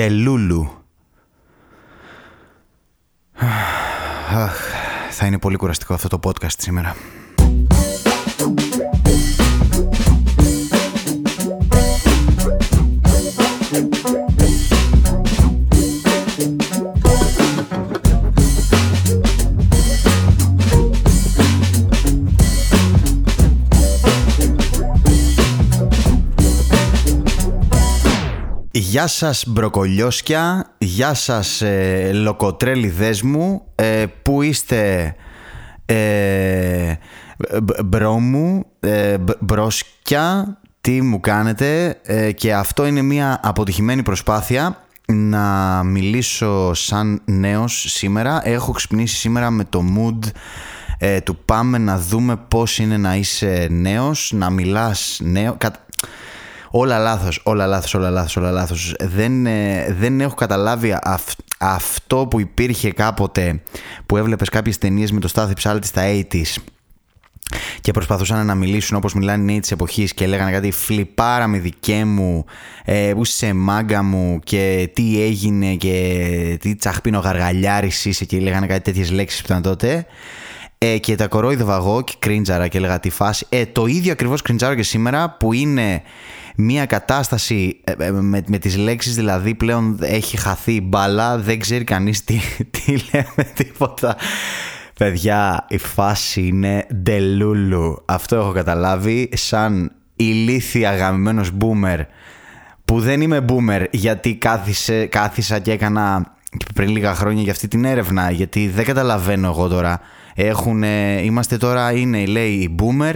Ντελούλου. Αχ, θα είναι πολύ κουραστικό αυτό το podcast σήμερα. Γεια σας μπροκολιόσκια, γεια σας ε, λοκοτρέλιδες μου, ε, που είστε ε, μπρο μου, ε, μπροσκιά, τι μου κάνετε ε, και αυτό είναι μια αποτυχημένη προσπάθεια να μιλήσω σαν νέος σήμερα. Έχω ξυπνήσει σήμερα με το mood ε, του πάμε να δούμε πώς είναι να είσαι νέος, να μιλάς νέο. Όλα λάθος, όλα λάθος, όλα λάθος, όλα λάθος. Δεν, ε, δεν έχω καταλάβει αυτό που υπήρχε κάποτε που έβλεπες κάποιες ταινίες με το Στάθη Ψάλτη στα 80's και προσπαθούσαν να μιλήσουν όπως μιλάνε οι νέοι της εποχής και λέγανε κάτι φλιπάρα με δικέ μου, ε, που είσαι μάγκα μου και τι έγινε και τι τσαχπίνο γαργαλιάρης είσαι και λέγανε κάτι τέτοιες λέξεις που ήταν τότε. Ε, και τα κορόιδευα εγώ και κρίντζαρα και έλεγα τη φάση. Ε, το ίδιο ακριβώς κρίντζαρα και σήμερα που είναι μια κατάσταση ε, ε, με, με τις λέξεις δηλαδή πλέον έχει χαθεί η μπάλα, δεν ξέρει κανείς τι, τι λέμε τίποτα. Παιδιά, η φάση είναι ντελούλου. Αυτό έχω καταλάβει σαν ηλίθια γαμημένος boomer που δεν είμαι boomer γιατί κάθισε, κάθισα και έκανα πριν λίγα χρόνια για αυτή την έρευνα γιατί δεν καταλαβαίνω εγώ τώρα. Έχουν, είμαστε τώρα, είναι λέει οι boomer,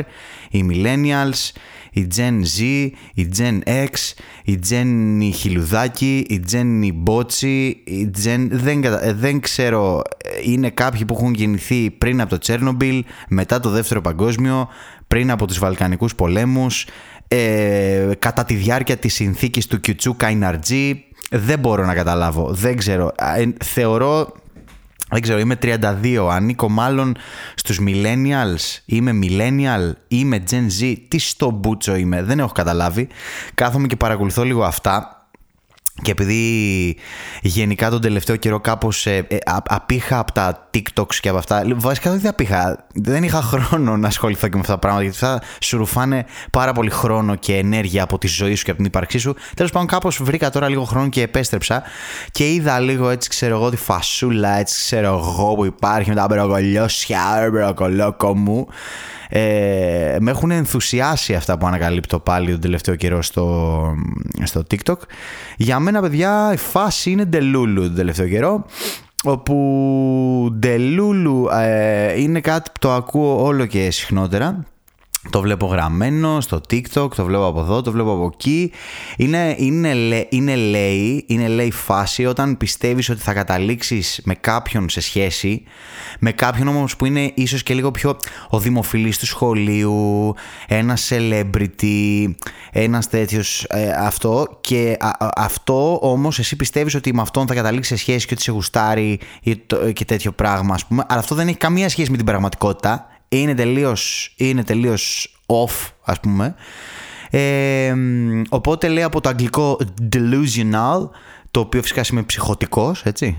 οι millennials, η Gen Z, η Gen X, η Gen η Χιλουδάκη, η Gen η Μπότσι, η Gen... Δεν, δεν ξέρω, είναι κάποιοι που έχουν γεννηθεί πριν από το Τσέρνομπιλ, μετά το Δεύτερο Παγκόσμιο, πριν από τους Βαλκανικούς πολέμους, ε, κατά τη διάρκεια της συνθήκης του Κιουτσού Καϊναρτζή, δεν μπορώ να καταλάβω, δεν ξέρω. Ε, θεωρώ δεν ξέρω, είμαι 32, ανήκω μάλλον στους millennials, είμαι millennial, είμαι Gen Z, τι στο μπούτσο είμαι, δεν έχω καταλάβει. Κάθομαι και παρακολουθώ λίγο αυτά και επειδή γενικά τον τελευταίο καιρό κάπως ε, ε απήχα από τα TikToks και από αυτά, βασικά δεν απήχα, δεν είχα χρόνο να ασχοληθώ και με αυτά τα πράγματα γιατί θα σου ρουφάνε πάρα πολύ χρόνο και ενέργεια από τη ζωή σου και από την ύπαρξή σου. Τέλος πάντων κάπως βρήκα τώρα λίγο χρόνο και επέστρεψα και είδα λίγο έτσι ξέρω εγώ τη φασούλα έτσι ξέρω εγώ που υπάρχει με τα μπροκολιώσια, μπροκολόκο μου ε, με έχουν ενθουσιάσει αυτά που ανακαλύπτω πάλι τον τελευταίο καιρό στο, στο TikTok. Για μένα, παιδιά, η φάση είναι ντελούλου τον τελευταίο καιρό όπου ντελούλου ε, είναι κάτι που το ακούω όλο και συχνότερα το βλέπω γραμμένο στο TikTok, το βλέπω από εδώ, το βλέπω από εκεί. Είναι, είναι, είναι λέει, είναι λέει φάση όταν πιστεύεις ότι θα καταλήξεις με κάποιον σε σχέση, με κάποιον όμως που είναι ίσως και λίγο πιο ο δημοφιλής του σχολείου, ένα celebrity, ένας τέτοιος ε, αυτό. Και αυτό όμως εσύ πιστεύεις ότι με αυτόν θα καταλήξεις σε σχέση και ότι σε γουστάρει και τέτοιο πράγμα ας πούμε, αλλά αυτό δεν έχει καμία σχέση με την πραγματικότητα είναι τελείως, είναι τελείως off ας πούμε ε, οπότε λέει από το αγγλικό delusional το οποίο φυσικά σημαίνει ψυχοτικός έτσι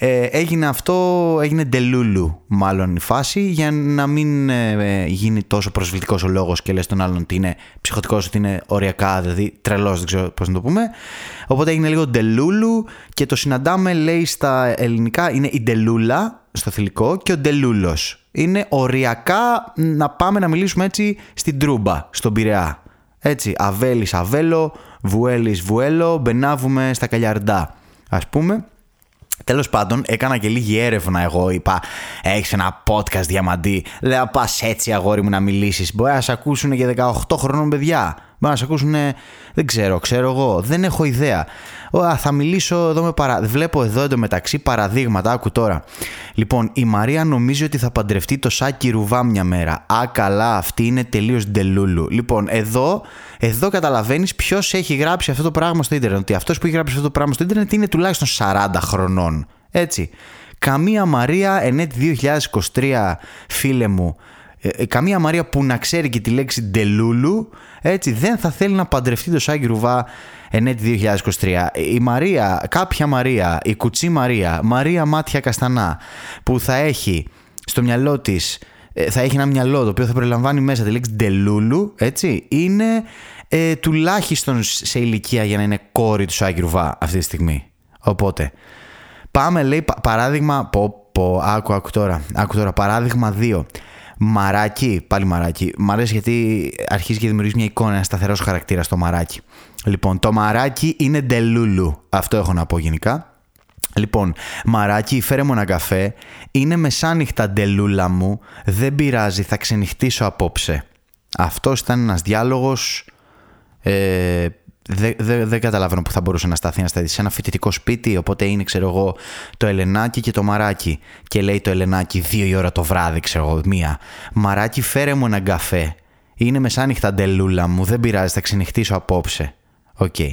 ε, έγινε αυτό, έγινε ντελούλου μάλλον η φάση για να μην ε, γίνει τόσο προσβλητικός ο λόγος και λες τον άλλον ότι είναι ψυχοτικός, ότι είναι οριακά, δηλαδή τρελός, δεν ξέρω πώς να το πούμε. Οπότε έγινε λίγο ντελούλου και το συναντάμε λέει στα ελληνικά είναι η ντελούλα στο θηλυκό και ο ντελούλος. Είναι οριακά να πάμε να μιλήσουμε έτσι στην Τρούμπα, στον Πειραιά. Έτσι, Αβέλης Αβέλο, Βουέλης Βουέλο, μπενάβουμε στα Καλιαρντά, ας πούμε. Τέλος πάντων, έκανα και λίγη έρευνα. Εγώ είπα: Έχεις ένα podcast διαμαντή. Λέω: Πας έτσι, αγόρι μου, να μιλήσεις. Μπορεί να σε ακούσουν και 18 χρονών παιδιά. Μπορεί να σε ακούσουν. Δεν ξέρω, ξέρω εγώ. Δεν έχω ιδέα. Α, θα μιλήσω εδώ με παρα... Βλέπω εδώ εντωμεταξύ παραδείγματα. Άκου τώρα. Λοιπόν, η Μαρία νομίζει ότι θα παντρευτεί το Σάκη Ρουβά μια μέρα. Α, καλά, αυτή είναι τελείως ντελούλου. Λοιπόν, εδώ, εδώ καταλαβαίνεις ποιος έχει γράψει αυτό το πράγμα στο Ιντερνετ. Ότι αυτός που έχει γράψει αυτό το πράγμα στο Ιντερνετ είναι τουλάχιστον 40 χρονών. Έτσι. Καμία Μαρία, ενέτη 2023, φίλε μου, ε, καμία Μαρία που να ξέρει και τη λέξη ντελούλου έτσι δεν θα θέλει να παντρευτεί το Σάκη Ρουβά ενέτη 2023. Η Μαρία, κάποια Μαρία, η κουτσή Μαρία, Μαρία Μάτια Καστανά που θα έχει στο μυαλό της θα έχει ένα μυαλό το οποίο θα περιλαμβάνει μέσα τη λέξη ντελούλου, έτσι, είναι ε, τουλάχιστον σε ηλικία για να είναι κόρη του Σάκη Ρουβά αυτή τη στιγμή. Οπότε, πάμε λέει παράδειγμα, πω, πω, άκου, άκου τώρα, άκου τώρα, παράδειγμα 2. Μαράκι, πάλι μαράκι. Μ' αρέσει γιατί αρχίζει και δημιουργείς μια εικόνα, ένα σταθερός χαρακτήρας στο μαράκι. Λοιπόν, το μαράκι είναι ντελούλου. Αυτό έχω να πω γενικά. Λοιπόν, μαράκι, φέρε μου ένα καφέ. Είναι μεσάνυχτα ντελούλα μου. Δεν πειράζει, θα ξενυχτήσω απόψε. Αυτός ήταν ένας διάλογος ε, δεν δε, δε καταλαβαίνω που θα μπορούσε να σταθεί να σταθεί σε ένα φοιτητικό σπίτι. Οπότε είναι, ξέρω εγώ, το Ελενάκι και το Μαράκι. Και λέει το Ελενάκι δύο η ώρα το βράδυ, ξέρω εγώ, μία. Μαράκι, φέρε μου ένα καφέ. Είναι μεσάνυχτα ντελούλα μου. Δεν πειράζει, θα ξενυχτήσω απόψε. Ok. Okay.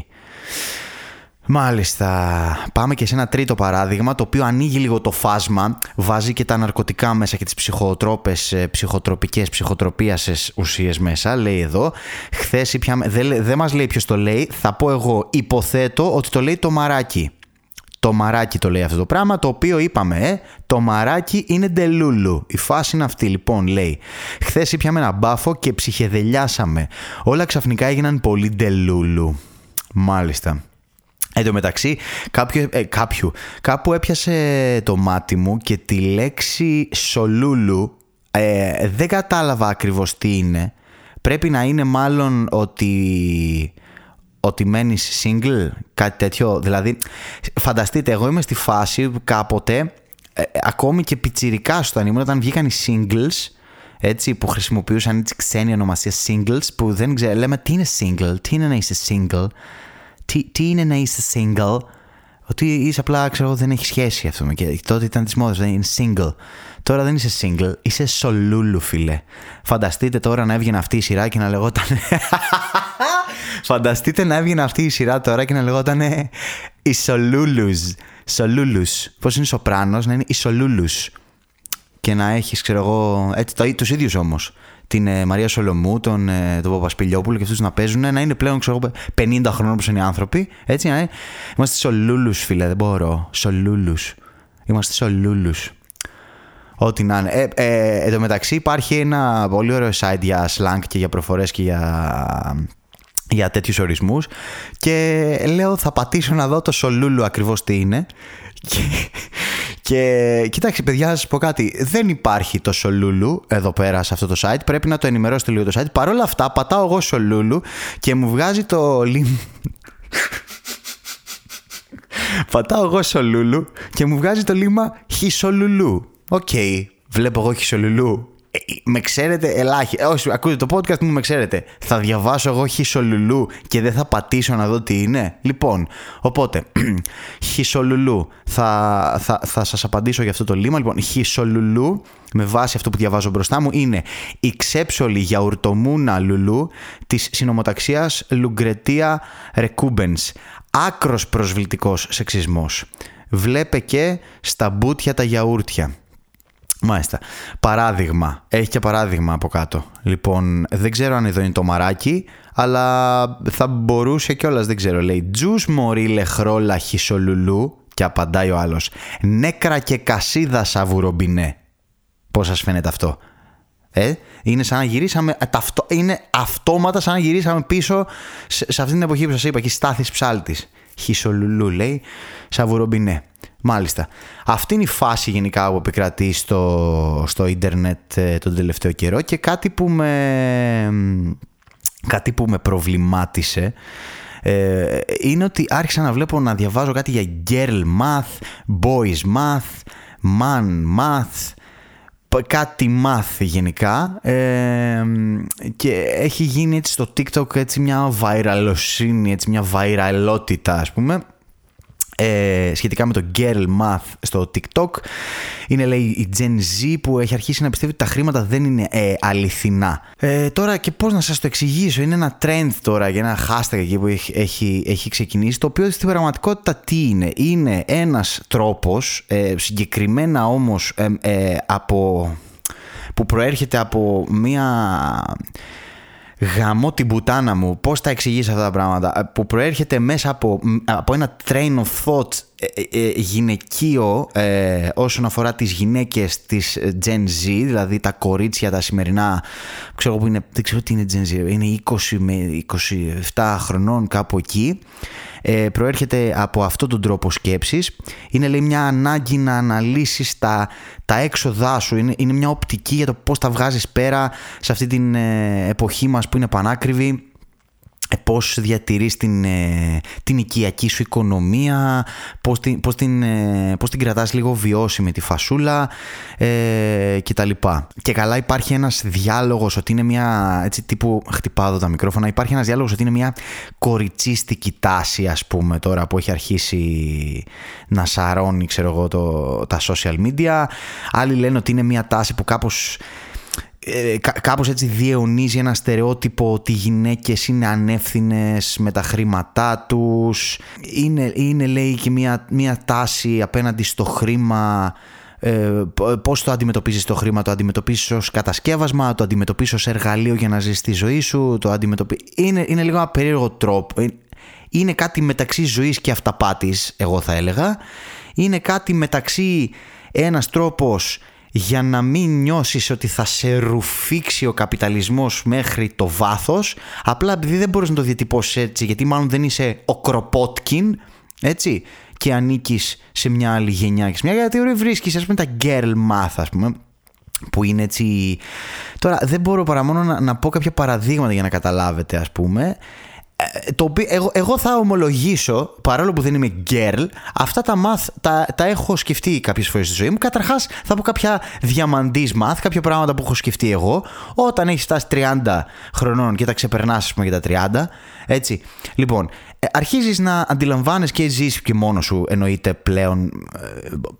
Μάλιστα. Πάμε και σε ένα τρίτο παράδειγμα, το οποίο ανοίγει λίγο το φάσμα, βάζει και τα ναρκωτικά μέσα και τις ψυχοτρόπες, ε, ψυχοτροπικές, ψυχοτροπίασες ουσίες μέσα. Λέει εδώ, χθες ήπιαμε, δεν, δεν μας λέει ποιος το λέει, θα πω εγώ, υποθέτω ότι το λέει το μαράκι. Το μαράκι το λέει αυτό το πράγμα, το οποίο είπαμε, ε, το μαράκι είναι delulu. Η φάση είναι αυτή, λοιπόν, λέει. Χθες ήπιαμε ένα μπάφο και ψυχεδελιάσαμε. Όλα ξαφνικά έγιναν πολύ ντελούλου. Μάλιστα. Εν τω μεταξύ, κάποιο, ε, κάποιου, κάπου έπιασε το μάτι μου και τη λέξη σολούλου ε, δεν κατάλαβα ακριβώς τι είναι. Πρέπει να είναι μάλλον ότι, ότι μένεις single, κάτι τέτοιο. Δηλαδή, φανταστείτε, εγώ είμαι στη φάση που κάποτε, ε, ακόμη και πιτσιρικά στο ήμουν, όταν βγήκαν οι singles, έτσι, που χρησιμοποιούσαν έτσι ξένη ονομασία singles, που δεν ξέρω, λέμε τι είναι single, τι είναι να είσαι single τι, τι είναι να είσαι single, ότι είσαι απλά, ξέρω, δεν έχει σχέση αυτό. Και τότε ήταν της μόδας, δεν είναι single. Τώρα δεν είσαι single, είσαι σολούλου, φίλε. Φανταστείτε τώρα να έβγαινε αυτή η σειρά και να λεγόταν. Φανταστείτε να έβγαινε αυτή η σειρά τώρα και να λεγόταν Οι Σολούλους. Σολούλους. Πώς είναι σοπράνος, να είναι Οι Σολούλους. Και να έχεις, ξέρω εγώ, έτσι, τους ίδιους όμως την ε, Μαρία Σολομού, τον, ε, τον Παπασπιλιόπουλο και αυτούς να παίζουν, να είναι πλέον ξέρω, 50 χρόνων όπως είναι οι άνθρωποι. Έτσι, να είναι. Είμαστε σολούλους, φίλε, δεν μπορώ. Σολούλους. Είμαστε σολούλους. Ό,τι να είναι. Ε, ε, εν τω μεταξύ υπάρχει ένα πολύ ωραίο site για slang και για προφορές και για, για τέτοιους ορισμούς και λέω θα πατήσω να δω το σολούλου ακριβώς τι είναι και, και κοιτάξτε, παιδιά, να σας πω κάτι. Δεν υπάρχει το solulu εδώ πέρα σε αυτό το site. Πρέπει να το ενημερώσετε λίγο το site. Παρ' όλα αυτά, πατάω εγώ solulu και μου βγάζει το link. πατάω εγώ solulu και μου βγάζει το λήμμα χισολουλού. Ok, okay. βλέπω εγώ χισολουλού. Ε, με ξέρετε ελάχιστα. Ε, όχι, ακούτε το podcast μου, με ξέρετε. Θα διαβάσω εγώ χισολουλού και δεν θα πατήσω να δω τι είναι; Λοιπόν, οπότε, χισολουλού. Θα, θα, θα σας απαντήσω για αυτό το λίμα. Λοιπόν, χισολουλού, με βάση αυτό που διαβάζω μπροστά μου, είναι η ξέψολη γιαουρτομούνα λουλού της συνομοταξίας Λουγκρετία Ρεκούμπενς. Άκρος προσβλητικός σεξισμός. Βλέπε και στα μπούτια τα γιαούρτια. Μάλιστα. Παράδειγμα. Έχει και παράδειγμα από κάτω. Λοιπόν, δεν ξέρω αν εδώ είναι το μαράκι, αλλά θα μπορούσε κιόλας, δεν ξέρω. Λέει Τζους μωρή λεχρόλα χισολουλού. Και απαντάει ο άλλος. Νέκρα και κασίδα σαβουρομπινέ. Πώς σας φαίνεται αυτό; Ε, είναι σαν να γυρίσαμε. Ε, ταυτό, είναι αυτόματα σαν να γυρίσαμε πίσω σε, σε αυτή την εποχή που σας είπα. Εκεί στάθης ψάλτης. Χισολουλού λέει. Σαβουρομπινέ. Μάλιστα. Αυτή είναι η φάση γενικά που επικρατεί στο, στο ίντερνετ ε, τον τελευταίο καιρό και κάτι που με, κάτι που με προβλημάτισε ε, είναι ότι άρχισα να βλέπω να διαβάζω κάτι για girl math, boys math, man math, κάτι math γενικά ε, και έχει γίνει έτσι στο TikTok έτσι μια viralοσύνη, έτσι μια viralότητα ας πούμε ε, σχετικά με το Girl Math στο TikTok. Είναι λέει η Gen Z που έχει αρχίσει να πιστεύει ότι τα χρήματα δεν είναι ε, αληθινά. Ε, τώρα και πώς να σας το εξηγήσω. Είναι ένα trend τώρα για ένα hashtag εκεί που έχει, έχει, έχει ξεκινήσει το οποίο στην πραγματικότητα τι είναι. Είναι ένας τρόπος ε, συγκεκριμένα όμως ε, από που προέρχεται από μια γαμώ την πουτάνα μου, πώς τα εξηγείς αυτά τα πράγματα, που προέρχεται μέσα από, από ένα train of thought ε, ε, ε, γυναικείο ε, όσον αφορά τις γυναίκες της Gen Z, δηλαδή τα κορίτσια τα σημερινά, ξέρω που είναι, δεν ξέρω τι είναι Gen Z, είναι 20 με 27 χρονών κάπου εκεί, ε, προέρχεται από αυτόν τον τρόπο σκέψης. Είναι λέει μια ανάγκη να αναλύσεις τα, τα έξοδά σου, είναι, είναι μια οπτική για το πώς τα βγάζεις πέρα σε αυτή την εποχή μας που είναι πανάκριβη ε, πώς διατηρείς την, ε, την οικιακή σου οικονομία, πώς την, πώς, την, ε, πώς την κρατάς λίγο βιώσιμη τη φασούλα ε, και τα λοιπά. Και καλά υπάρχει ένας διάλογος ότι είναι μια, έτσι τύπου χτυπάω τα μικρόφωνα, υπάρχει ένας διάλογος ότι είναι μια κοριτσίστικη τάση ας πούμε τώρα που έχει αρχίσει να σαρώνει ξέρω εγώ το, τα social media. Άλλοι λένε ότι είναι μια τάση που κάπως ε, κάπως έτσι διαιωνίζει ένα στερεότυπο ότι οι γυναίκες είναι ανεύθυνες με τα χρήματά τους. Είναι, είναι λέει και μια, μια τάση απέναντι στο χρήμα ε, πώς το αντιμετωπίζεις το χρήμα το αντιμετωπίζεις ως κατασκεύασμα το αντιμετωπίζεις ως εργαλείο για να ζεις τη ζωή σου το αντιμετωπι... είναι, είναι λίγο ένα περίεργο τρόπο. Ε, είναι κάτι μεταξύ ζωής και αυταπάτης εγώ θα έλεγα. Είναι κάτι μεταξύ ένας τρόπος για να μην νιώσεις ότι θα σε ρουφήξει ο καπιταλισμός μέχρι το βάθος απλά επειδή δεν μπορείς να το διατυπώσεις έτσι γιατί μάλλον δεν είσαι ο Κροπότκιν έτσι και ανήκεις σε μια άλλη γενιά. Και σε μια γιατί βρίσκεις ας πούμε τα girl math ας πούμε που είναι έτσι... Τώρα δεν μπορώ παρά μόνο να, να πω κάποια παραδείγματα για να καταλάβετε ας πούμε. ε, το οποίο, εγώ, εγώ θα ομολογήσω, παρόλο που δεν είμαι girl, αυτά τα math τα, τα έχω σκεφτεί κάποιες φορές στη ζωή μου. Καταρχάς θα πω κάποια Διαμαντής math, κάποια πράγματα που έχω σκεφτεί εγώ. Όταν έχεις φτάσει 30 χρονών και τα ξεπερνάς πούμε για τα 30, έτσι. Λοιπόν, ε, αρχίζεις να αντιλαμβάνεις και ζεις και μόνος σου εννοείται πλέον,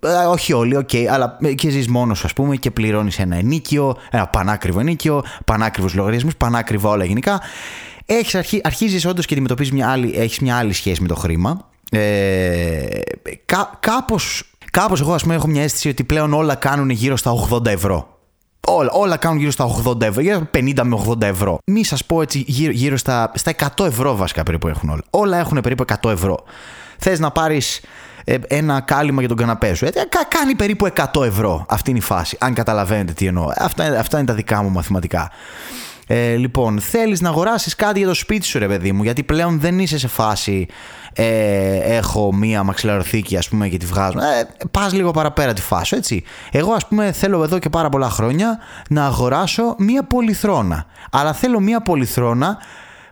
ε, ε όχι όλοι, ok, okay, αλλά και ζεις μόνος σου ας πούμε και πληρώνεις ένα ενοίκιο, ένα πανάκριβο ενοίκιο, πανάκριβους λογαριασμούς, πανάκριβα όλα γενικά έχεις αρχί, αρχίζεις όντως και αντιμετωπίζεις μια άλλη, έχεις μια άλλη σχέση με το χρήμα. Ε, κά, κάπως, κάπως εγώ ας πούμε έχω μια αίσθηση ότι πλέον όλα κάνουν γύρω στα 80 ευρώ. Όλα, όλα κάνουν γύρω στα 80 ευρώ, γύρω 50 με 80 ευρώ. Μη σας πω έτσι γύρω, γύρω στα, στα 100 ευρώ βασικά περίπου έχουν όλα. Όλα έχουν περίπου 100 ευρώ. Θες να πάρεις ε, ένα κάλυμα για τον καναπέ σου. Ε, κάνει περίπου 100 ευρώ. Αυτή είναι η φάση. Αν καταλαβαίνετε τι εννοώ. Αυτά, αυτά είναι τα δικά μου μαθηματικά. Ε, λοιπόν, θέλεις να αγοράσεις κάτι για το σπίτι σου ρε παιδί μου, γιατί πλέον δεν είσαι σε φάση ε, έχω μία μαξιλαροθήκη ας πούμε και τη βγάζω. Ε, πας λίγο παραπέρα τη φάση, έτσι. Εγώ ας πούμε θέλω εδώ και πάρα πολλά χρόνια να αγοράσω μία πολυθρόνα. Αλλά θέλω μία πολυθρόνα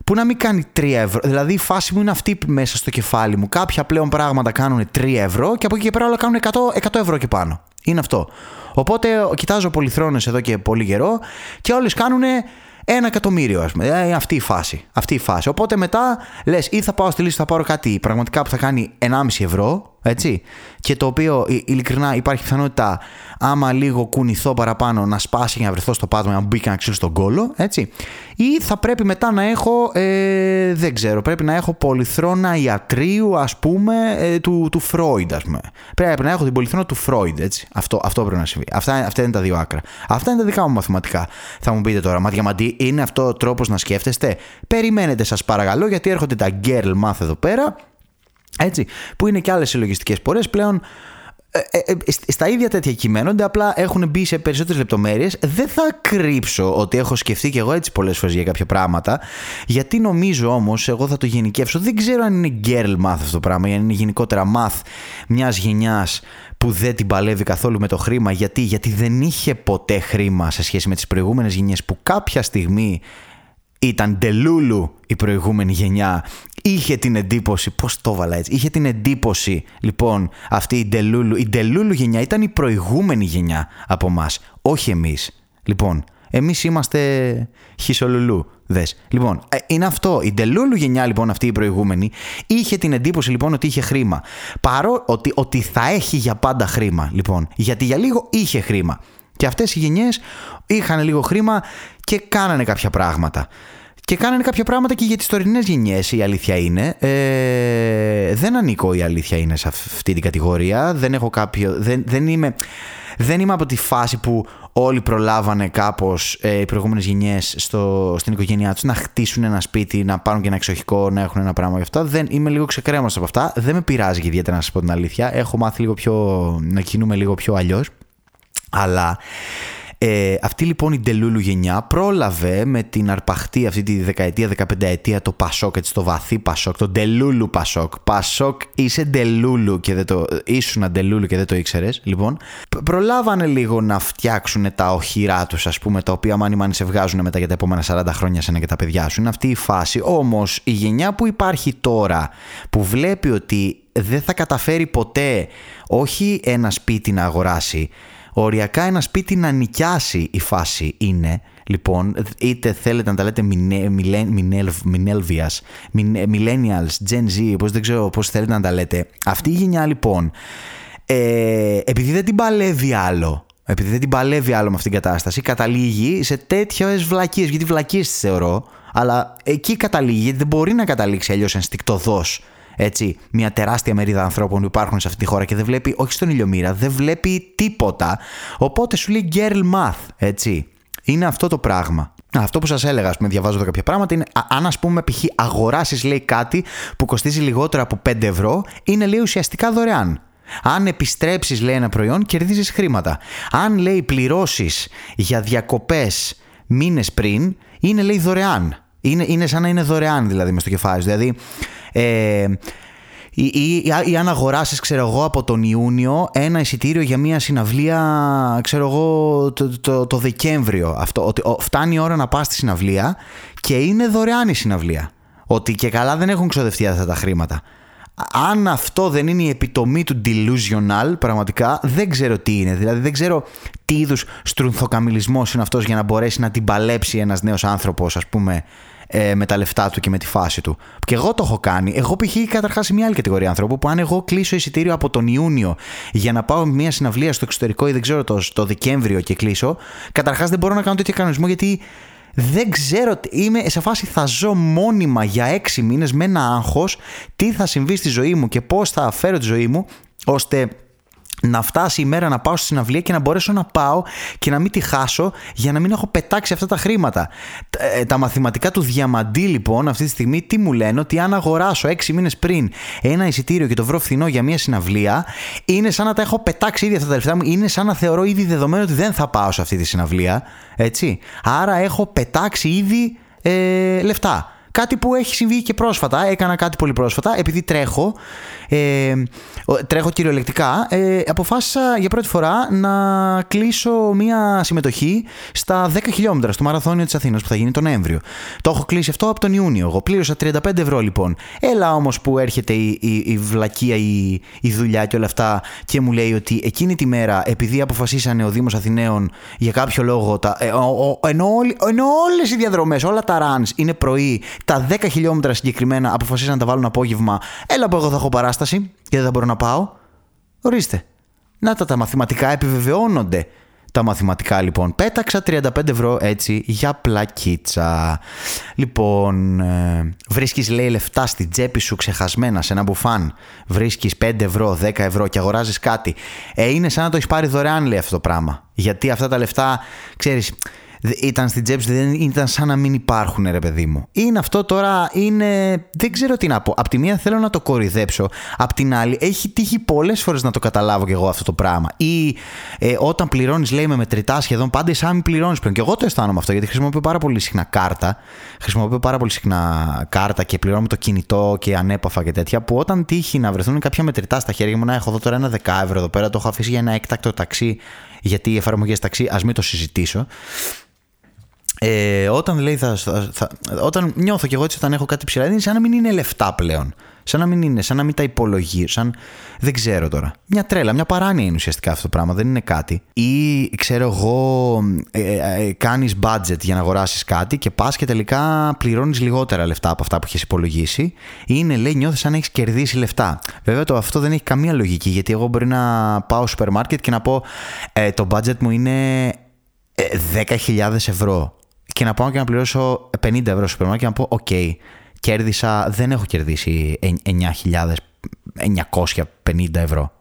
που να μην κάνει 3 ευρώ. Δηλαδή η φάση μου είναι αυτή μέσα στο κεφάλι μου. Κάποια πλέον πράγματα κάνουν 3 ευρώ και από εκεί και πέρα όλα κάνουν 100, 100 ευρώ και πάνω. Είναι αυτό. Οπότε κοιτάζω πολυθρόνες εδώ και πολύ καιρό και όλες κάνουν ένα εκατομμύριο, ας πούμε. Ε, αυτή η φάση. Αυτή η φάση. Οπότε μετά λες, ή θα πάω στη λύση, θα πάρω κάτι πραγματικά που θα κάνει 1,5 ευρώ, έτσι. Και το οποίο ειλικρινά υπάρχει πιθανότητα, άμα λίγο κουνηθώ παραπάνω, να σπάσει και να βρεθώ στο πάτωμα, να μπει και να ξύλω στον κόλο, έτσι. Ή θα πρέπει μετά να έχω, ε, δεν ξέρω, πρέπει να έχω πολυθρόνα ιατρίου, ας πούμε, ε, του, του Freud, ας πούμε. Πρέπει να έχω την πολυθρόνα του Freud, έτσι. Αυτό, αυτό πρέπει να συμβεί. Αυτά, αυτά είναι τα δύο άκρα. Αυτά είναι τα δικά μου μαθηματικά. Θα μου πείτε τώρα, μα διαμαντή, είναι αυτό ο τρόπος να σκέφτεστε; Περιμένετε, σας παρακαλώ, γιατί έρχονται τα girl math εδώ πέρα έτσι, που είναι και άλλες συλλογιστικές πορείες πλέον ε, ε, ε, στα ίδια τέτοια κειμένονται, απλά έχουν μπει σε περισσότερες λεπτομέρειες. Δεν θα κρύψω ότι έχω σκεφτεί και εγώ έτσι πολλές φορές για κάποια πράγματα, γιατί νομίζω όμως, εγώ θα το γενικεύσω, δεν ξέρω αν είναι girl math αυτό το πράγμα, ή αν είναι γενικότερα math μιας γενιάς που δεν την παλεύει καθόλου με το χρήμα. Γιατί, γιατί δεν είχε ποτέ χρήμα σε σχέση με τις προηγούμενες γενιές που κάποια στιγμή ήταν τελούλου η προηγούμενη γενιά. Είχε την εντύπωση, πώς το έβαλα έτσι, είχε την εντύπωση λοιπόν αυτή η τελούλου. Η τελούλου γενιά ήταν η προηγούμενη γενιά από εμάς, όχι εμείς. Λοιπόν, εμείς είμαστε χισολουλού. Δες. Λοιπόν, ε, είναι αυτό. Η τελούλου γενιά λοιπόν αυτή η προηγούμενη είχε την εντύπωση λοιπόν ότι είχε χρήμα. Παρό ότι, ότι θα έχει για πάντα χρήμα λοιπόν. Γιατί για λίγο είχε χρήμα. Και αυτές οι γενιές είχαν λίγο χρήμα και κάνανε κάποια πράγματα. Και κάνανε κάποια πράγματα και για τις τωρινές γενιές η αλήθεια είναι. Ε, δεν ανήκω η αλήθεια είναι σε αυτή την κατηγορία. Δεν έχω κάποιο... Δεν, δεν, είμαι, δεν είμαι από τη φάση που όλοι προλάβανε κάπως ε, οι προηγούμενες γενιές στο, στην οικογένειά τους να χτίσουν ένα σπίτι, να πάρουν και ένα εξοχικό, να έχουν ένα πράγμα γι' αυτό. Δεν, είμαι λίγο ξεκρέμαστος από αυτά. Δεν με πειράζει ιδιαίτερα να σας πω την αλήθεια. Έχω μάθει λίγο πιο, να κινούμε λίγο πιο αλλιώς. Αλλά ε, αυτή λοιπόν η Ντελούλου γενιά πρόλαβε με την αρπαχτή αυτή τη δεκαετία, δεκαπενταετία το Πασόκ, έτσι το βαθύ Πασόκ, το Ντελούλου Πασόκ. Πασόκ είσαι Ντελούλου και δεν το, ήσουν Ντελούλου και δεν το ήξερες. Λοιπόν, προλάβανε λίγο να φτιάξουν τα οχυρά τους, ας πούμε, τα οποία μάνι μάνι σε βγάζουν μετά για τα επόμενα 40 χρόνια σένα και τα παιδιά σου. Είναι αυτή η φάση. Όμως η γενιά που υπάρχει τώρα, που βλέπει ότι δεν θα καταφέρει ποτέ όχι ένα σπίτι να αγοράσει, οριακά ένα σπίτι να νοικιάσει η φάση είναι. Λοιπόν, είτε θέλετε να τα λέτε Minelvias, Millennials, Gen Z, πώς δεν ξέρω πώς θέλετε να τα λέτε. Αυτή η γενιά λοιπόν, ε, επειδή δεν την παλεύει άλλο, επειδή δεν την παλεύει άλλο με αυτήν την κατάσταση, καταλήγει σε τέτοιες βλακίες. Γιατί βλακίες τις θεωρώ, αλλά εκεί καταλήγει, γιατί δεν μπορεί να καταλήξει αλλιώς ενστικτοδός έτσι, μια τεράστια μερίδα ανθρώπων που υπάρχουν σε αυτή τη χώρα και δεν βλέπει, όχι στον ηλιομήρα, δεν βλέπει τίποτα. Οπότε σου λέει girl math, έτσι. Είναι αυτό το πράγμα. Αυτό που σας έλεγα, ας πούμε, διαβάζω κάποια πράγματα, είναι αν ας πούμε π.χ. αγοράσεις λέει κάτι που κοστίζει λιγότερο από 5 ευρώ, είναι λέει ουσιαστικά δωρεάν. Αν επιστρέψεις, λέει ένα προϊόν, κερδίζεις χρήματα. Αν λέει πληρώσεις για διακοπές μήνες πριν, είναι λέει δωρεάν. Είναι, είναι σαν να είναι δωρεάν δηλαδή μες στο κεφάλι. Δηλαδή, ε, ή, ή, ή, αν αγοράσεις ξέρω εγώ από τον Ιούνιο ένα εισιτήριο για μια συναυλία ξέρω εγώ το, το, το Δεκέμβριο. Αυτό, ότι φτάνει η ώρα να πας στη συναυλία και είναι δωρεάν η συναυλία. Ότι και καλά δεν έχουν ξοδευτεί αυτά τα χρήματα. Αν αυτό δεν είναι η επιτομή του delusional, πραγματικά δεν ξέρω τι είναι. Δηλαδή δεν ξέρω τι είδους στρунθοκαμιλισμό είναι αυτός για να μπορέσει να την παλέψει ένας νέος άνθρωπος, ας πούμε, ε, με τα λεφτά του και με τη φάση του. Και εγώ το έχω κάνει. Εγώ π.χ. καταρχάς σε μια άλλη κατηγορία ανθρώπου που αν εγώ κλείσω εισιτήριο από τον Ιούνιο για να πάω μια συναυλία στο εξωτερικό ή δεν ξέρω το, το Δεκέμβριο και κλείσω, καταρχάς δεν μπορώ να κάνω τέτοιο κανονισμό γιατί δεν ξέρω, είμαι σε φάση θα ζω μόνιμα για έξι μήνες με ένα άγχος τι θα συμβεί στη ζωή μου και πώς θα φέρω τη ζωή μου ώστε να φτάσει η μέρα να πάω στη συναυλία και να μπορέσω να πάω και να μην τη χάσω για να μην έχω πετάξει αυτά τα χρήματα. Ε, τα μαθηματικά του διαμαντή λοιπόν αυτή τη στιγμή τι μου λένε ότι αν αγοράσω 6 μήνες πριν ένα εισιτήριο και το βρω φθηνό για μια συναυλία είναι σαν να τα έχω πετάξει ήδη αυτά τα λεφτά μου, είναι σαν να θεωρώ ήδη δεδομένο ότι δεν θα πάω σε αυτή τη συναυλία. Έτσι. Άρα έχω πετάξει ήδη ε, λεφτά. Κάτι που έχει συμβεί και πρόσφατα. Έκανα κάτι πολύ πρόσφατα. Επειδή τρέχω, ε, τρέχω κυριολεκτικά, ε, αποφάσισα για πρώτη φορά να κλείσω μία συμμετοχή στα 10 χιλιόμετρα στο μαραθώνιο της Αθήνας που θα γίνει τον Νοέμβριο. Το έχω κλείσει αυτό από τον Ιούνιο. Εγώ πλήρωσα 35 ευρώ λοιπόν. Έλα όμως που έρχεται η, η, η βλακεία, η, η δουλειά και όλα αυτά και μου λέει ότι εκείνη τη μέρα, επειδή αποφασίσανε ο Δήμος Αθηναίων για κάποιο λόγο, τα, ε, ενώ, ενώ όλες οι διαδρομές, όλα τα runs είναι πρωί τα 10 χιλιόμετρα συγκεκριμένα αποφασίσαν να τα βάλουν απόγευμα. Έλα που εγώ θα έχω παράσταση και δεν θα μπορώ να πάω. Ορίστε. Να τα, τα μαθηματικά επιβεβαιώνονται. Τα μαθηματικά λοιπόν. Πέταξα 35 ευρώ έτσι για πλακίτσα. Λοιπόν, ε, βρίσκεις λέει λεφτά στην τσέπη σου ξεχασμένα σε ένα μπουφάν. Βρίσκεις 5 ευρώ, 10 ευρώ και αγοράζεις κάτι. Ε, είναι σαν να το έχεις πάρει δωρεάν λέει αυτό το πράγμα. Γιατί αυτά τα λεφτά, ξέρεις, ήταν στην τσέπη δεν ήταν σαν να μην υπάρχουν, ρε παιδί μου. Είναι αυτό τώρα, είναι. Δεν ξέρω τι να πω. Απ' τη μία θέλω να το κορυδέψω. Απ' την άλλη, έχει τύχει πολλές φορές να το καταλάβω κι εγώ αυτό το πράγμα. Ή ε, όταν πληρώνεις, λέει με μετρητά σχεδόν πάντα, σαν να μην πληρώνεις πλέον. Και εγώ το αισθάνομαι αυτό γιατί χρησιμοποιώ πάρα πολύ συχνά κάρτα. Χρησιμοποιώ πάρα πολύ συχνά κάρτα και πληρώνω με το κινητό και ανέπαφα και τέτοια. Που όταν τύχει να βρεθούν κάποια μετρητά στα χέρια μου, να έχω εδώ τώρα ένα δεκάευρο εδώ πέρα, το έχω αφήσει για ένα έκτακτο ταξί. Γιατί οι εφαρμογές ταξί, ας μην το συζητήσω. Ε, όταν, λέει, θα, θα, όταν νιώθω κι εγώ έτσι όταν έχω κάτι ψηλά, είναι σαν να μην είναι λεφτά πλέον. Σαν να μην είναι, σαν να μην τα υπολογίζω. Σαν. Δεν ξέρω τώρα. Μια τρέλα, μια παράνοια είναι ουσιαστικά αυτό το πράγμα. Δεν είναι κάτι. Ή ξέρω εγώ, ε, ε, ε κάνεις budget για να αγοράσεις κάτι και πας και τελικά πληρώνεις λιγότερα λεφτά από αυτά που έχεις υπολογίσει. Ή είναι, λέει, νιώθεις σαν να έχεις κερδίσει λεφτά. Βέβαια το αυτό δεν έχει καμία λογική γιατί εγώ μπορεί να πάω στο σούπερ μάρκετ και να πω ε, το budget μου είναι 10.000 ευρώ και να πάω και να πληρώσω 50 ευρώ στο σούπερ μάρκετ και να πω: Οκ, κέρδισα, δεν έχω κερδίσει 9.950 ευρώ.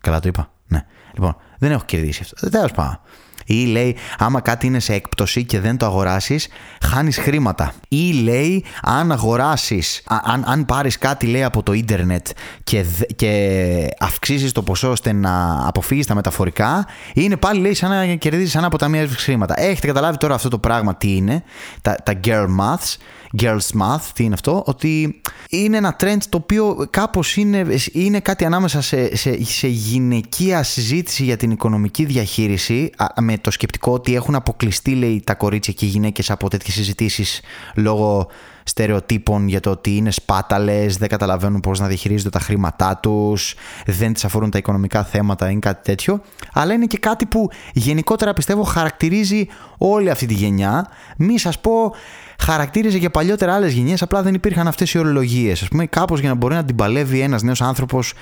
Καλά το είπα. Ναι. Λοιπόν, δεν έχω κερδίσει αυτό. Τέλος πάντων. Ή λέει, άμα κάτι είναι σε έκπτωση και δεν το αγοράσεις, χάνεις χρήματα. Ή λέει, αν αγοράσεις, αν, αν πάρεις κάτι λέει από το ίντερνετ και, και αυξήσεις το ποσό ώστε να αποφύγεις τα μεταφορικά, είναι πάλι λέει σαν να κερδίζεις σαν αποταμία χρήματα. Έχετε καταλάβει τώρα αυτό το πράγμα τι είναι, τα, τα girl maths. Girls Math, τι είναι αυτό, ότι είναι ένα trend το οποίο κάπως είναι, είναι κάτι ανάμεσα σε, σε, σε γυναικεία συζήτηση για την οικονομική διαχείριση με το σκεπτικό ότι έχουν αποκλειστεί λέει τα κορίτσια και οι γυναίκες από τέτοιες συζητήσεις λόγω στερεοτύπων για το ότι είναι σπάταλες, δεν καταλαβαίνουν πώς να διαχειρίζονται τα χρήματά τους, δεν τις αφορούν τα οικονομικά θέματα ή κάτι τέτοιο. Αλλά είναι και κάτι που γενικότερα πιστεύω χαρακτηρίζει όλη αυτή τη γενιά. Μη σας πω χαρακτήριζε και παλιότερα άλλες γενιές, απλά δεν υπήρχαν αυτές οι ορολογίες. Α πούμε, κάπως για να μπορεί να την παλεύει ένας νέος άνθρωπος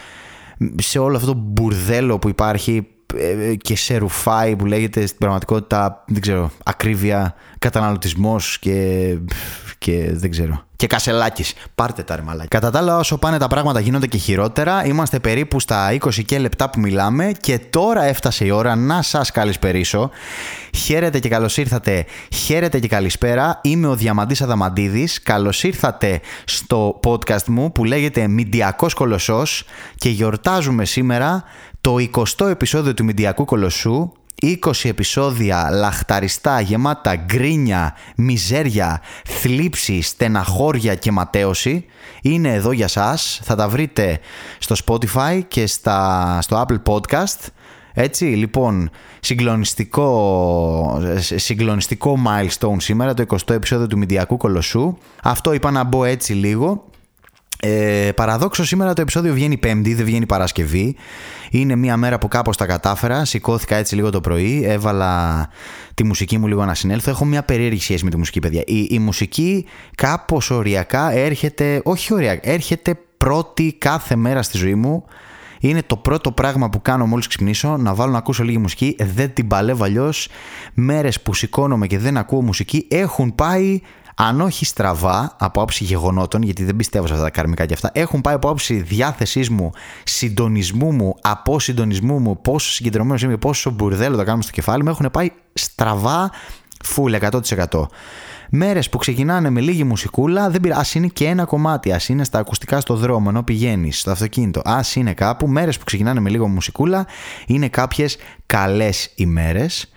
σε όλο αυτό το μπουρδέλο που υπάρχει ε, και σε ρουφάει που λέγεται στην πραγματικότητα, δεν ξέρω, ακρίβεια, καταναλωτισμός και, και δεν ξέρω. Και κασελάκι. Πάρτε τα ρε Κατά τα άλλα, όσο πάνε τα πράγματα γίνονται και χειρότερα. Είμαστε περίπου στα 20 και λεπτά που μιλάμε και τώρα έφτασε η ώρα να σας καλησπερίσω. Χαίρετε και καλώς ήρθατε. Χαίρετε και καλησπέρα. Είμαι ο Διαμαντής Αδαμαντίδης. Καλώς ήρθατε στο podcast μου που λέγεται Μηντιακός Κολοσσός και γιορτάζουμε σήμερα το 20ο επεισόδιο του Μηντιακού Κολοσσού 20 επεισόδια λαχταριστά, γεμάτα γκρίνια, μιζέρια, θλίψη, στεναχώρια και ματέωση είναι εδώ για σας. Θα τα βρείτε στο Spotify και στα, στο Apple Podcast. Έτσι, λοιπόν, συγκλονιστικό, συγκλονιστικό milestone σήμερα, το 20ο επεισόδιο του Μηντιακού Κολοσσού. Αυτό είπα να μπω έτσι λίγο ε, παραδόξως σήμερα το επεισόδιο βγαίνει Πέμπτη, δεν βγαίνει Παρασκευή. Είναι μια μέρα που κάπως τα κατάφερα. Σηκώθηκα έτσι λίγο το πρωί, έβαλα τη μουσική μου λίγο να συνέλθω. Έχω μια περίεργη σχέση με τη μουσική, παιδιά. Η, η μουσική κάπως οριακά έρχεται, όχι οριακά, έρχεται πρώτη κάθε μέρα στη ζωή μου. Είναι το πρώτο πράγμα που κάνω μόλις ξυπνήσω, να βάλω να ακούσω λίγη μουσική. Δεν την παλεύω αλλιώς. Μέρες που σηκώνομαι και δεν ακούω μουσική έχουν πάει αν όχι στραβά από άψη γεγονότων, γιατί δεν πιστεύω σε αυτά τα καρμικά και αυτά, έχουν πάει από άψη διάθεσής μου, συντονισμού μου, από συντονισμού μου, πόσο συγκεντρωμένος είμαι, πόσο μπουρδέλο το κάνουμε στο κεφάλι μου, έχουν πάει στραβά full 100%. Μέρες που ξεκινάνε με λίγη μουσικούλα, δεν πειράζει. Α είναι και ένα κομμάτι, ας είναι στα ακουστικά στο δρόμο ενώ πηγαίνεις στο αυτοκίνητο, ας είναι κάπου. Μέρες που ξεκινάνε με λίγο μουσικούλα, είναι κάποιες καλές ημέρες.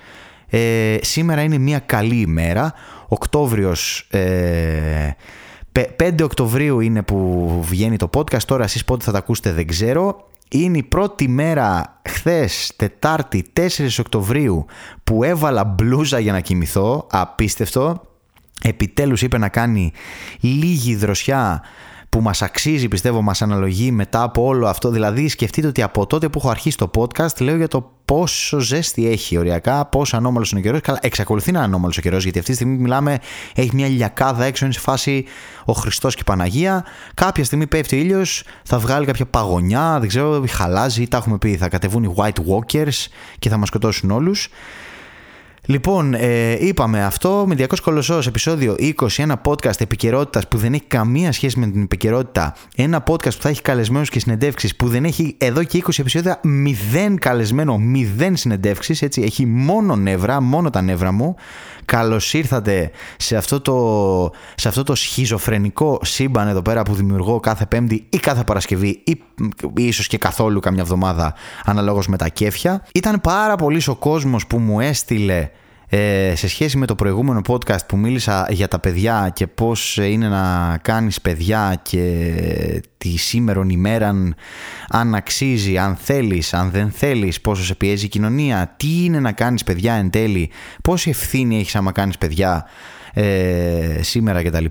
Ε, σήμερα είναι μια καλή ημέρα. Οκτώβριος, ε, 5 Οκτωβρίου είναι που βγαίνει το podcast, τώρα εσείς πότε θα τα ακούσετε δεν ξέρω. Είναι η πρώτη μέρα χθες, Τετάρτη, 4 Οκτωβρίου, που έβαλα μπλούζα για να κοιμηθώ, απίστευτο. Επιτέλους είπε να κάνει λίγη δροσιά που μας αξίζει πιστεύω μας αναλογεί μετά από όλο αυτό δηλαδή σκεφτείτε ότι από τότε που έχω αρχίσει το podcast λέω για το πόσο ζέστη έχει οριακά, πόσο ανώμαλος είναι ο καιρός. Καλά, εξακολουθεί να είναι ανώμαλος ο καιρός, γιατί αυτή τη στιγμή μιλάμε, έχει μια λιακάδα έξω, είναι σε φάση ο Χριστός και η Παναγία. Κάποια στιγμή πέφτει ο ήλιος, θα βγάλει κάποια παγωνιά, δεν ξέρω, χαλάζει, τα έχουμε πει, θα κατεβούν οι White Walkers και θα μας σκοτώσουν όλους. Λοιπόν, ε, είπαμε αυτό, Μηδιακό Κολοσσός, επεισόδιο 20, ένα podcast επικαιρότητας που δεν έχει καμία σχέση με την επικαιρότητα. Ένα podcast που θα έχει καλεσμένους και συνεντεύξεις που δεν έχει εδώ και 20 επεισόδια μηδέν καλεσμένο, μηδέν συνεντεύξεις. Έτσι, έχει μόνο νεύρα, μόνο τα νεύρα μου. Καλώς ήρθατε σε αυτό, το, σε αυτό το σχιζοφρενικό σύμπαν εδώ πέρα που δημιουργώ κάθε Πέμπτη ή κάθε Παρασκευή ή, ή ίσως και καθόλου καμιά εβδομάδα αναλόγως με τα κέφια. Ήταν πάρα πολύς ο κόσμος που μου έστειλε ε, σε σχέση με το προηγούμενο podcast που μίλησα για τα παιδιά και πώς είναι να κάνεις παιδιά και τη σήμερον ημέραν αν αξίζει, αν θέλεις, αν δεν θέλεις, πόσο σε πιέζει η κοινωνία, τι είναι να κάνεις παιδιά εν τέλει, πόση ευθύνη έχεις άμα κάνεις παιδιά ε, σήμερα κτλ.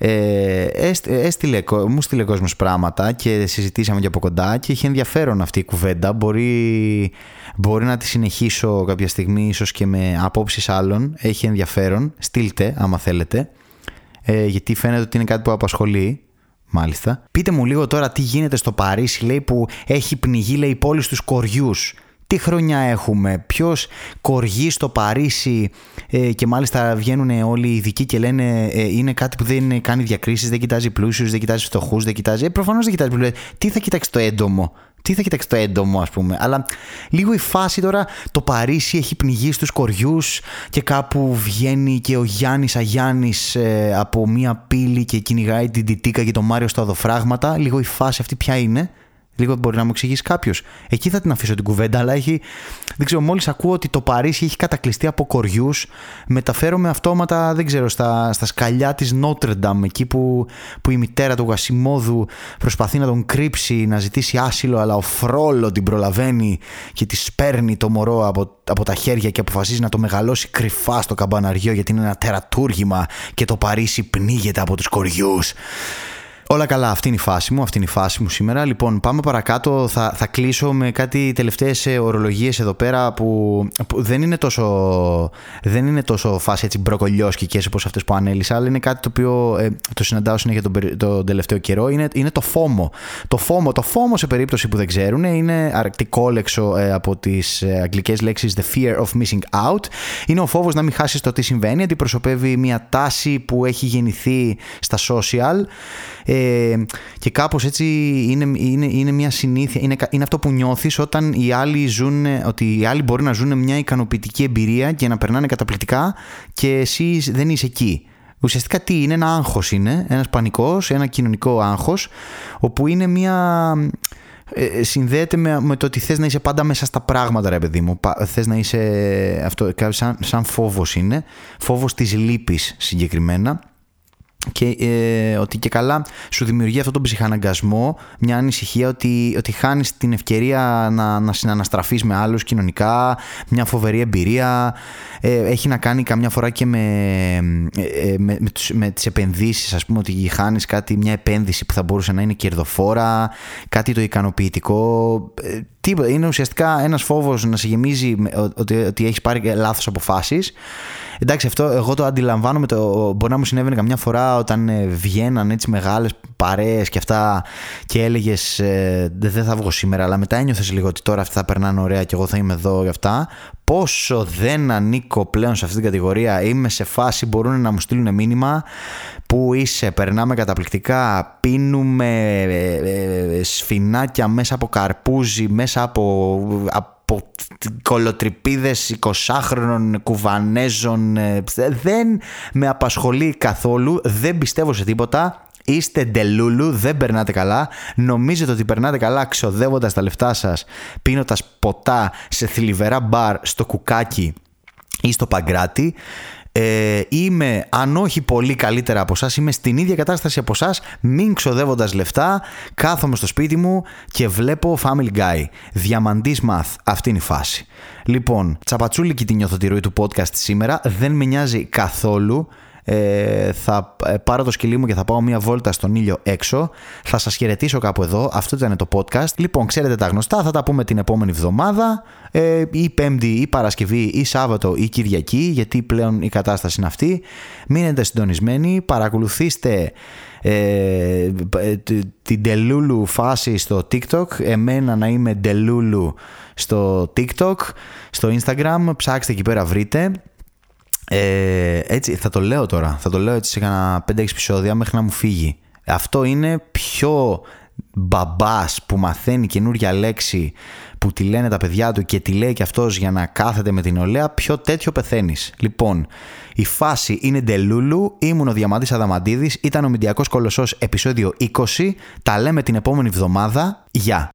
Ε, έστειλε, μου στείλε κόσμος πράγματα και συζητήσαμε και από κοντά και είχε ενδιαφέρον αυτή η κουβέντα. Μπορεί, μπορεί να τη συνεχίσω κάποια στιγμή ίσως και με απόψεις άλλων. Έχει ενδιαφέρον. Στείλτε άμα θέλετε. Ε, γιατί φαίνεται ότι είναι κάτι που απασχολεί. Μάλιστα. Πείτε μου λίγο τώρα τι γίνεται στο Παρίσι λέει που έχει πνιγεί λέει η πόλη στους κοριούς. τι χρονιά έχουμε, ποιος κοργεί στο Παρίσι ε, και μάλιστα βγαίνουν όλοι οι ειδικοί και λένε ε, είναι κάτι που δεν κάνει διακρίσεις, δεν κοιτάζει πλούσιους, δεν κοιτάζει φτωχούς, δεν κοιτάζει. Ε, Προφανώς δεν κοιτάζει πλούσιους. Τι θα κοιτάξει το έντομο; Τι θα κοιτάξει το έντομο, ας πούμε. Αλλά λίγο η φάση τώρα, το Παρίσι έχει πνιγεί στους κοριούς και κάπου βγαίνει και ο Γιάννης Αγιάννης ε, από μία πύλη και κυνηγάει την Τιτίκα και τον Μάριο στα οδοφράγματα. Λίγο η φάση αυτή ποια είναι; Λίγο μπορεί να μου εξηγήσει κάποιος. Εκεί θα την αφήσω την κουβέντα, αλλά έχει. Δεν ξέρω, μόλις ακούω ότι το Παρίσι έχει κατακλειστεί από κοριούς, μεταφέρομαι αυτόματα, δεν ξέρω, στα, στα σκαλιά της Νότρενταμ, εκεί που, που η μητέρα του Γασιμόδου προσπαθεί να τον κρύψει, να ζητήσει άσυλο, αλλά ο Φρόλο την προλαβαίνει και της παίρνει το μωρό από, από τα χέρια και αποφασίζει να το μεγαλώσει κρυφά στο καμπαναριό γιατί είναι ένα τερατούργημα και το Παρίσι πνίγεται από τους κοριούς. Όλα καλά, αυτή είναι η φάση μου, αυτή είναι η φάση μου σήμερα. Λοιπόν, πάμε παρακάτω. Θα, θα κλείσω με κάτι τελευταίες ορολογίες εδώ πέρα που, δεν, είναι τόσο, δεν είναι τόσο φάση έτσι μπροκολιόσκικες όπως αυτές που ανέλησα, αλλά είναι κάτι το οποίο ε, το συναντάω συνέχεια τον, τον τελευταίο καιρό. Είναι, είναι το φόμο. Το φόμο, το φόμο σε περίπτωση που δεν ξέρουν είναι αρκτικό λέξο ε, από τις ε, αγγλικές λέξεις the fear of missing out. Είναι ο φόβος να μην χάσεις το τι συμβαίνει. Αντιπροσωπεύει μια τάση που έχει γεννηθεί στα social ε, και κάπως έτσι είναι, είναι, είναι μια συνήθεια, είναι, είναι αυτό που νιώθεις όταν οι άλλοι ζουν, ότι οι άλλοι μπορεί να ζουν μια ικανοποιητική εμπειρία και να περνάνε καταπληκτικά και εσύ δεν είσαι εκεί. Ουσιαστικά τι είναι, ένα άγχος είναι, ένας πανικός, ένα κοινωνικό άγχος, όπου είναι μια... Ε, ε, συνδέεται με, με το ότι θες να είσαι πάντα μέσα στα πράγματα ρε παιδί μου. Θες να είσαι αυτό, σαν, σαν φόβος είναι. Φόβος της λύπης συγκεκριμένα και ε, ότι και καλά σου δημιουργεί αυτόν τον ψυχαναγκασμό, μια ανησυχία ότι, ότι χάνεις την ευκαιρία να, να συναναστραφείς με άλλους κοινωνικά, μια φοβερή εμπειρία, ε, έχει να κάνει καμιά φορά και με, ε, με, με, τους, με τις επενδύσεις, ας πούμε ότι χάνεις κάτι, μια επένδυση που θα μπορούσε να είναι κερδοφόρα, κάτι το ικανοποιητικό, είναι ουσιαστικά ένας φόβος να σε γεμίζει ότι, ότι έχεις πάρει λάθος αποφάσεις Εντάξει, αυτό εγώ το αντιλαμβάνομαι. Το, μπορεί να μου συνέβαινε καμιά φορά όταν ε, βγαίναν έτσι μεγάλες παρέες και αυτά και έλεγες ε, Δεν θα βγω σήμερα, αλλά μετά ένιωθες λίγο ότι τώρα αυτά θα περνάνε ωραία και εγώ θα είμαι εδώ για αυτά. Πόσο δεν ανήκω πλέον σε αυτή την κατηγορία, είμαι σε φάση μπορούν να μου στείλουν μήνυμα που είσαι, περνάμε καταπληκτικά, πίνουμε ε, σφινάκια μέσα από καρπούζι, μέσα από, από κολοτρυπίδες 20χρονων κουβανέζων ε, δεν με απασχολεί καθόλου δεν πιστεύω σε τίποτα Είστε ντελούλου, δεν περνάτε καλά. Νομίζετε ότι περνάτε καλά ξοδεύοντας τα λεφτά σας, πίνοντας ποτά σε θλιβερά μπαρ στο κουκάκι ή στο παγκράτη ε, είμαι, αν όχι πολύ καλύτερα από εσά, είμαι στην ίδια κατάσταση από εσά, μην ξοδεύοντας λεφτά, κάθομαι στο σπίτι μου και βλέπω Family Guy. Διαμαντής math. Αυτή είναι η φάση. Λοιπόν, τσαπατσούλικη τη νιώθω τη ροή του podcast σήμερα. Δεν με νοιάζει καθόλου ε, θα ε, πάρω το σκυλί μου και θα πάω μία βόλτα στον ήλιο έξω. Θα σας χαιρετήσω κάπου εδώ. Αυτό ήταν το podcast. Λοιπόν, ξέρετε τα γνωστά. Θα τα πούμε την επόμενη εβδομάδα. Ε, ή Πέμπτη ή Παρασκευή ή Σάββατο ή Κυριακή. Γιατί πλέον η κατάσταση είναι αυτή. Μείνετε συντονισμένοι. Παρακολουθήστε ε, την Τελούλου φάση στο TikTok. Εμένα να είμαι Τελούλου στο TikTok. Στο Instagram. Ψάξτε εκεί πέρα βρείτε. Ε, έτσι, θα το λέω τώρα. Θα το λέω έτσι σε κανένα 5-6 επεισόδια μέχρι να μου φύγει. Αυτό είναι πιο μπαμπάς που μαθαίνει καινούρια λέξη που τη λένε τα παιδιά του και τη λέει και αυτός για να κάθεται με την ολέα, πιο τέτοιο πεθαίνεις. Λοιπόν, η φάση είναι Ντελούλου, ήμουν ο Διαμάντης Αδαμαντίδης, ήταν ο Μηντιακός Κολοσσός επεισόδιο 20, τα λέμε την επόμενη εβδομάδα, γεια!